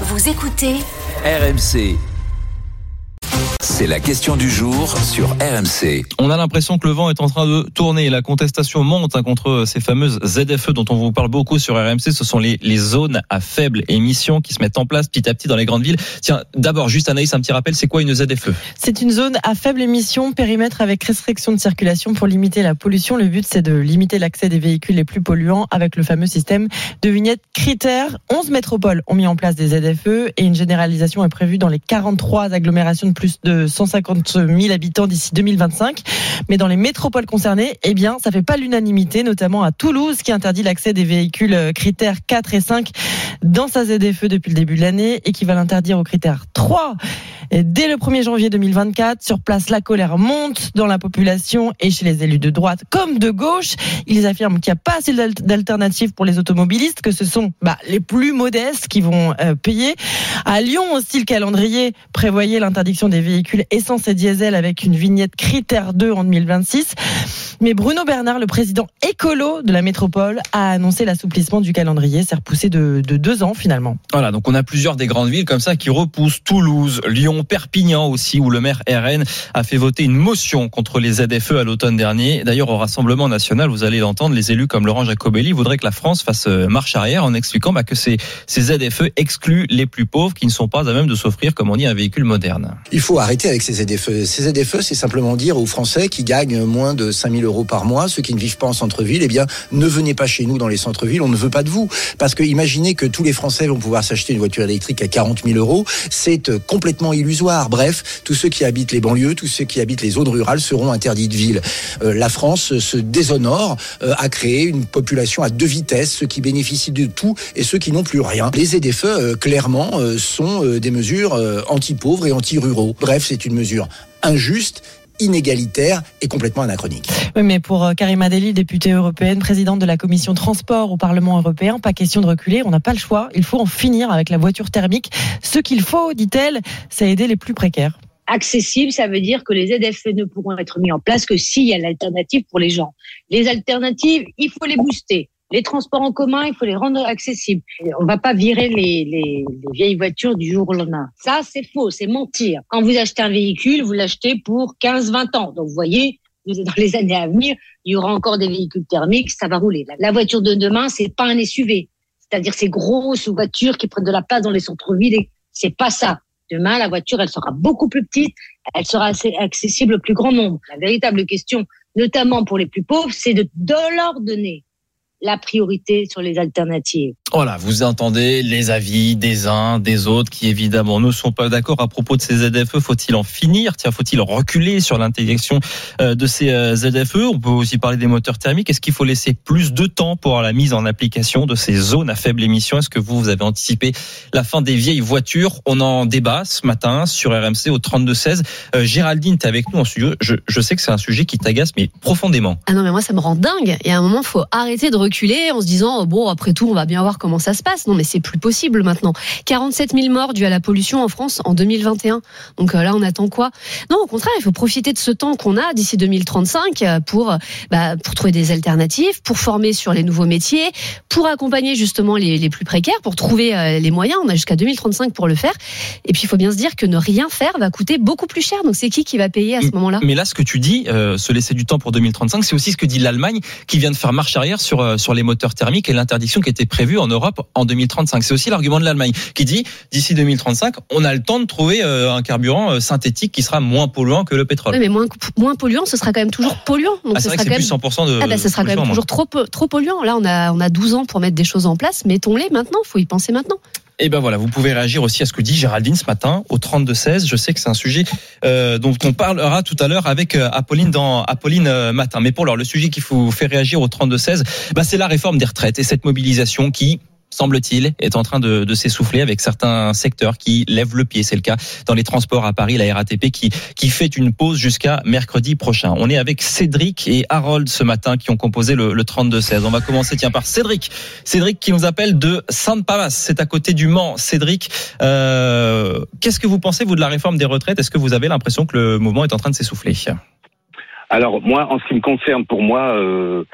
Vous écoutez RMC. C'est la question du jour sur RMC. On a l'impression que le vent est en train de tourner. La contestation monte hein, contre ces fameuses ZFE dont on vous parle beaucoup sur RMC. Ce sont les, les, zones à faible émission qui se mettent en place petit à petit dans les grandes villes. Tiens, d'abord, juste Anaïs, un petit rappel, c'est quoi une ZFE C'est une zone à faible émission, périmètre avec restriction de circulation pour limiter la pollution. Le but, c'est de limiter l'accès des véhicules les plus polluants avec le fameux système de vignettes critères. 11 métropoles ont mis en place des ZFE et une généralisation est prévue dans les 43 agglomérations de plus de 150 000 habitants d'ici 2025. Mais dans les métropoles concernées, eh bien, ça fait pas l'unanimité, notamment à Toulouse, qui interdit l'accès des véhicules critères 4 et 5 dans sa ZFE depuis le début de l'année et qui va l'interdire au critère 3 dès le 1er janvier 2024. Sur place, la colère monte dans la population et chez les élus de droite comme de gauche. Ils affirment qu'il n'y a pas assez d'alternatives pour les automobilistes, que ce sont bah, les plus modestes qui vont euh, payer. À Lyon aussi, le calendrier prévoyait l'interdiction des véhicules essence et diesel avec une vignette critère 2 en 2026. Mais Bruno Bernard, le président écolo de la métropole, a annoncé l'assouplissement du calendrier. C'est repoussé de, de deux ans finalement. Voilà, donc on a plusieurs des grandes villes comme ça qui repoussent. Toulouse, Lyon, Perpignan aussi, où le maire RN a fait voter une motion contre les ZFE à l'automne dernier. D'ailleurs, au Rassemblement national, vous allez l'entendre, les élus comme Laurent Jacobelli voudraient que la France fasse euh, marche arrière en expliquant bah, que ces, ces ZFE excluent les plus pauvres qui ne sont pas à même de s'offrir, comme on dit, un véhicule moderne. Il faut arrêter avec ces ZFE. Ces ZFE, c'est simplement dire aux Français qui gagnent moins de 5000 euros par mois, ceux qui ne vivent pas en centre-ville, eh bien, ne venez pas chez nous dans les centres-villes, on ne veut pas de vous. Parce que imaginez que tous les Français vont pouvoir s'acheter une voiture électrique à 40 000 euros, c'est euh, complètement illusoire. Bref, tous ceux qui habitent les banlieues, tous ceux qui habitent les zones rurales seront interdits de ville. Euh, la France se déshonore euh, à créer une population à deux vitesses, ceux qui bénéficient de tout et ceux qui n'ont plus rien. Les ZFE, euh, clairement, sont des mesures anti-pauvres et anti-ruraux. Bref, c'est une mesure injuste inégalitaire et complètement anachronique. Oui, mais pour Karima Deli, députée européenne, présidente de la commission transport au Parlement européen, pas question de reculer, on n'a pas le choix, il faut en finir avec la voiture thermique. Ce qu'il faut, dit-elle, c'est aider les plus précaires. Accessible, ça veut dire que les ZFE ne pourront être mis en place que s'il y a l'alternative pour les gens. Les alternatives, il faut les booster. Les transports en commun, il faut les rendre accessibles. On va pas virer les, les, les vieilles voitures du jour au lendemain. Ça, c'est faux, c'est mentir. Quand vous achetez un véhicule, vous l'achetez pour 15-20 ans. Donc, vous voyez, dans les années à venir, il y aura encore des véhicules thermiques, ça va rouler. La voiture de demain, c'est pas un SUV. C'est-à-dire ces grosses voitures qui prennent de la place dans les centres-villes. C'est pas ça. Demain, la voiture, elle sera beaucoup plus petite, elle sera accessible au plus grand nombre. La véritable question, notamment pour les plus pauvres, c'est de, de leur donner la priorité sur les alternatives. Voilà, vous entendez les avis des uns, des autres qui évidemment ne sont pas d'accord à propos de ces ZFE. Faut-il en finir? Tiens, faut-il reculer sur l'intégration de ces ZFE On peut aussi parler des moteurs thermiques. Est-ce qu'il faut laisser plus de temps pour la mise en application de ces zones à faible émission? Est-ce que vous, vous avez anticipé la fin des vieilles voitures? On en débat ce matin sur RMC au 32-16. Euh, Géraldine, tu es avec nous en studio. Je, je sais que c'est un sujet qui t'agace, mais profondément. Ah non, mais moi, ça me rend dingue. Et à un moment, faut arrêter de reculer en se disant, bon, après tout, on va bien voir comment ça se passe. Non, mais c'est plus possible maintenant. 47 000 morts dus à la pollution en France en 2021. Donc euh, là, on attend quoi? Non, au contraire, il faut profiter de ce temps qu'on a d'ici 2035 pour bah, pour trouver des alternatives, pour former sur les nouveaux métiers, pour accompagner justement les, les plus précaires, pour trouver euh, les moyens. On a jusqu'à 2035 pour le faire. Et puis, il faut bien se dire que ne rien faire va coûter beaucoup plus cher. Donc, c'est qui qui va payer à ce moment-là? Mais là, ce que tu dis, euh, se laisser du temps pour 2035, c'est aussi ce que dit l'Allemagne, qui vient de faire marche arrière sur euh, sur les moteurs thermiques et l'interdiction qui était prévue en Europe en 2035. C'est aussi l'argument de l'Allemagne qui dit d'ici 2035, on a le temps de trouver euh, un carburant synthétique qui sera moins polluant que le pétrole. Oui, mais moins, moins polluant, ce sera quand même toujours polluant. Donc ah, ce vrai sera que c'est quand plus 100% de. Ah bah, ce sera quand même toujours trop, trop polluant. Là, on a, on a 12 ans pour mettre des choses en place. Mettons-les maintenant. Il faut y penser maintenant. Et ben voilà, vous pouvez réagir aussi à ce que dit Géraldine ce matin au 32 16. Je sais que c'est un sujet euh, dont on parlera tout à l'heure avec euh, Apolline dans Apolline euh, matin. Mais pour l'heure, le sujet qu'il faut faire réagir au 32 16, bah, c'est la réforme des retraites et cette mobilisation qui semble-t-il, est en train de, s'essouffler avec certains secteurs qui lèvent le pied. C'est le cas dans les transports à Paris, la RATP qui, qui fait une pause jusqu'à mercredi prochain. On est avec Cédric et Harold ce matin qui ont composé le, le 32-16. On va commencer tiens par Cédric. Cédric qui nous appelle de Sainte-Pavas. C'est à côté du Mans. Cédric, euh, qu'est-ce que vous pensez vous de la réforme des retraites? Est-ce que vous avez l'impression que le mouvement est en train de s'essouffler? Alors moi, en ce qui me concerne, pour moi, euh,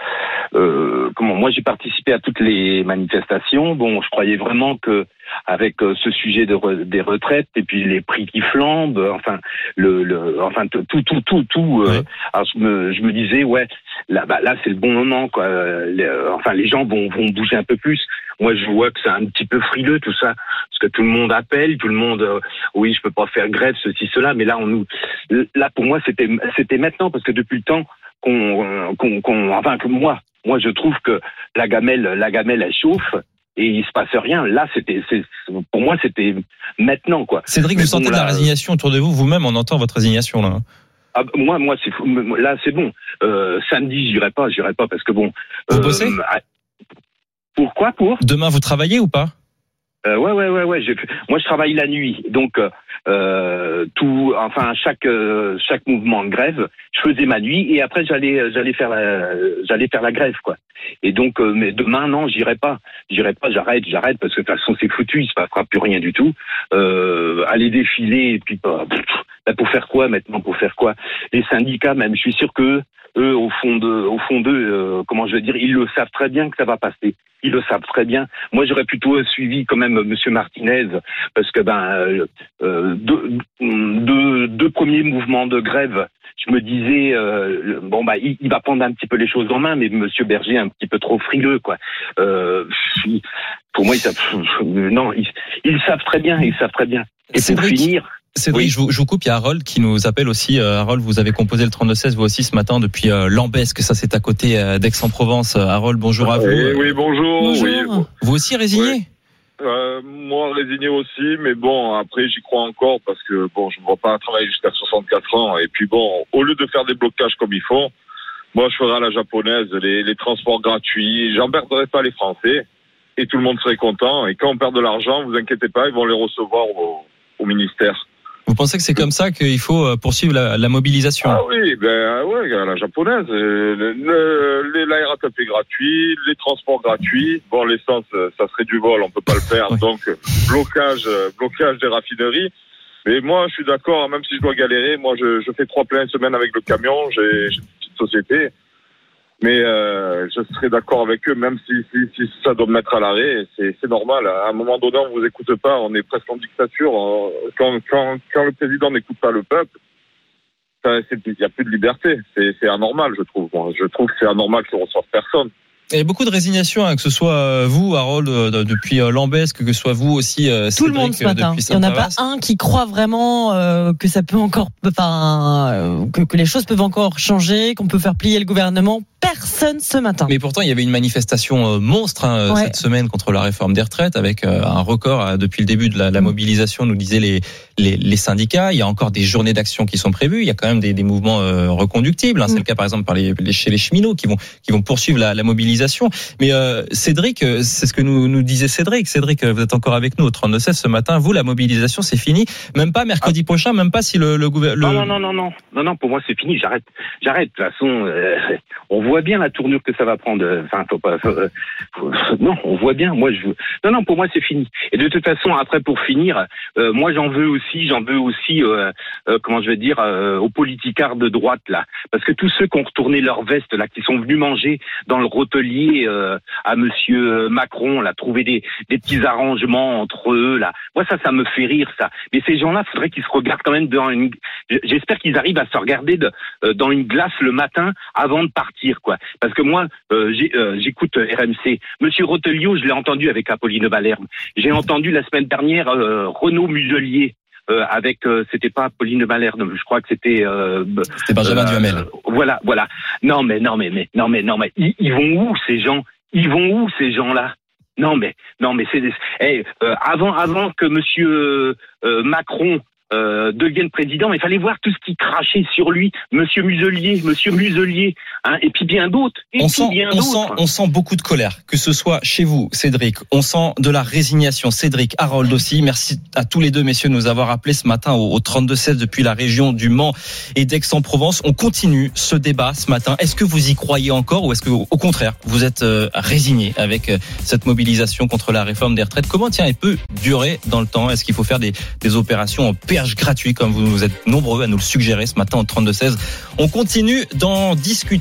euh, comment Moi, j'ai participé à toutes les manifestations. Bon, je croyais vraiment que avec euh, ce sujet de re- des retraites et puis les prix qui flambent, enfin le, le enfin tout tout tout tout, euh, alors je me je me disais ouais là bah, là c'est le bon moment quoi. Euh, les- euh, enfin les gens vont vont bouger un peu plus. Moi, je vois que c'est un petit peu frileux tout ça parce que tout le monde appelle, tout le monde euh, oui, je peux pas faire grève ceci cela, mais là on nous là pour moi c'était c'était maintenant parce que depuis le temps qu'on qu'on qu'on enfin que moi moi je trouve que la gamelle la gamelle elle chauffe et il se passe rien. Là c'était pour moi c'était maintenant quoi. Cédric, Mais vous sentez de la résignation autour de vous? Vous-même, on entend votre résignation là. Ah, moi moi c'est là c'est bon. Euh, samedi j'irai pas j'irai pas parce que bon Vous bossez? ah, pourquoi pour? Demain, vous travaillez ou pas? Euh, ouais, ouais, ouais, ouais. Moi, je travaille la nuit, donc euh, euh, tout, enfin chaque euh, chaque mouvement de grève, je faisais ma nuit et après j'allais j'allais faire la j'allais faire la grève quoi. Et donc, euh, mais demain non, j'irai pas, j'irai pas, j'arrête, j'arrête parce que de toute façon c'est foutu, il se passera plus rien du tout. Euh, aller défiler et puis bah, pff, bah, pour faire quoi maintenant, pour faire quoi? Les syndicats, même, je suis sûr que eux, au fond de, au fond d'eux, euh, comment je veux dire, ils le savent très bien que ça va passer. Ils le savent très bien. Moi, j'aurais plutôt suivi quand même Monsieur Martinez parce que ben euh, euh, deux, deux, deux premiers mouvements de grève. Je me disais euh, bon bah il, il va prendre un petit peu les choses en main, mais Monsieur Berger est un petit peu trop frileux quoi. Euh, pour moi, ils savent, non, ils, ils savent très bien, ils savent très bien. Et pour finir, Cédric, Oui. je, vous, je vous coupe, il y a Harold qui nous appelle aussi. Euh, Harold, vous avez composé le 32-16 vous aussi ce matin depuis euh, Lambesque, ça c'est à côté euh, d'Aix-en-Provence. Harold, bonjour à vous. Oui, bonjour. Bonjour. Oui. Vous aussi résigné Euh, moi, résigné aussi, mais bon, après, j'y crois encore parce que bon, je ne vois pas travailler jusqu'à 64 ans. Et puis bon, au lieu de faire des blocages comme ils font, moi, je ferai à la japonaise les, les transports gratuits. J'emmerderai pas les Français et tout le monde serait content. Et quand on perd de l'argent, vous inquiétez pas, ils vont les recevoir au, au ministère. Vous pensez que c'est comme ça qu'il faut euh, poursuivre la, la mobilisation? Ah oui, ben ouais, à la japonaise. euh, Le, le, les- la RATP gratuit, les transports gratuits. Bon, l'essence, euh, ça serait du vol, on peut pas le faire. Donc, blocage, euh, blocage des raffineries. Mais moi, je suis d'accord, même si je dois galérer. Moi, je, je fais trois pleins semaines avec le camion. J'ai une petite société. Mais euh, je serais d'accord avec eux, même si, si, si ça doit me mettre à l'arrêt. C'est c'est normal. À un moment donné, on vous écoute pas. On est presque en dictature. Euh, Quand, quand, quand le président n'écoute pas le peuple, ça, c'est- il n'y a plus de liberté. C'est c'est anormal, je trouve. Moi, je trouve que c'est anormal qu'on reçoive personne. Il y a beaucoup de résignation, hein, que ce soit euh, vous, Harold, euh, de- depuis euh, Lambesque, que ce soit vous aussi, euh, Tout le Cédric, monde ce matin. Il n'y en a pas un qui croit vraiment euh, que ça peut encore, enfin, euh, que, que les choses peuvent encore changer, qu'on peut faire plier le gouvernement. Personne ce matin. Mais pourtant, il y avait une manifestation euh, monstre hein, Ouais. cette semaine contre la réforme des retraites, avec euh, un record euh, depuis le début de la, la Mm. mobilisation, nous disaient les, les, les syndicats. Il y a encore des journées d'action qui sont prévues. Il y a quand même des, des mouvements euh, reconductibles. hein. C'est Mm. le cas, par exemple, par les, les- chez les cheminots qui vont qui vont poursuivre la, la mobilisation. Mais euh, Cédric, euh, c'est ce que nous nous disait Cédric. Cédric, euh, vous êtes encore avec nous au 32-16 ce matin. Vous, la mobilisation, c'est fini. Même pas mercredi prochain, même pas si le, le gouvernement. Non, non, non, non, non, non, non, pour moi c'est fini, j'arrête, j'arrête. De toute façon, euh, on voit bien la tournure que ça va prendre. Non, on voit bien. Moi, non, non, pour moi c'est fini. Et de toute façon, après pour finir, euh, moi j'en veux aussi, j'en veux aussi, euh, euh, comment je vais dire, euh, aux politicards de droite là, parce que tous ceux qui ont retourné leur veste là, qui sont venus manger dans le rotelier euh, à Monsieur Macron, là, trouver des, des petits arrangements entre eux là. Moi ça, ça me fait rire ça. Mais ces gens-là, faudrait qu'ils se regardent quand même dans une. J'espère qu'ils arrivent à se regarder de, euh, dans une glace le matin avant de partir, quoi. Parce que moi, euh, euh, j'écoute euh, RMC. Monsieur Rotelio, je l'ai entendu avec Apolline Valerme. J'ai entendu la semaine dernière euh, Renaud Muselier. avec, c'était pas Apolline Malherbe, je crois que c'était C'était Benjamin Duhamel. Voilà, voilà. Non, mais non, mais, mais non, mais non, mais ils, ils vont où ces gens? Ils vont où ces gens-là? Non, mais non, mais c'est des- eh, avant, avant que Monsieur Macron euh, devienne président, il fallait voir tout ce qui crachait sur lui, Monsieur Muselier, Monsieur Muselier, hein, et puis bien d'autres, On sent, bien on, sent, on sent beaucoup de colère, que ce soit chez vous, Cédric. On sent de la résignation. Cédric, Harold aussi. Merci à tous les deux, messieurs, de nous avoir appelés ce matin au, au 32-16 depuis la région du Mans et d'Aix-en-Provence. On continue ce débat ce matin. Est-ce que vous y croyez encore ou est-ce que, au contraire, vous êtes euh, résigné avec euh, cette mobilisation contre la réforme des retraites? Comment tiens, elle peut durer dans le temps? Est-ce qu'il faut faire des, des opérations en gratuit, comme vous, êtes nombreux à nous le suggérer ce matin au 32-16. On continue d'en discuter.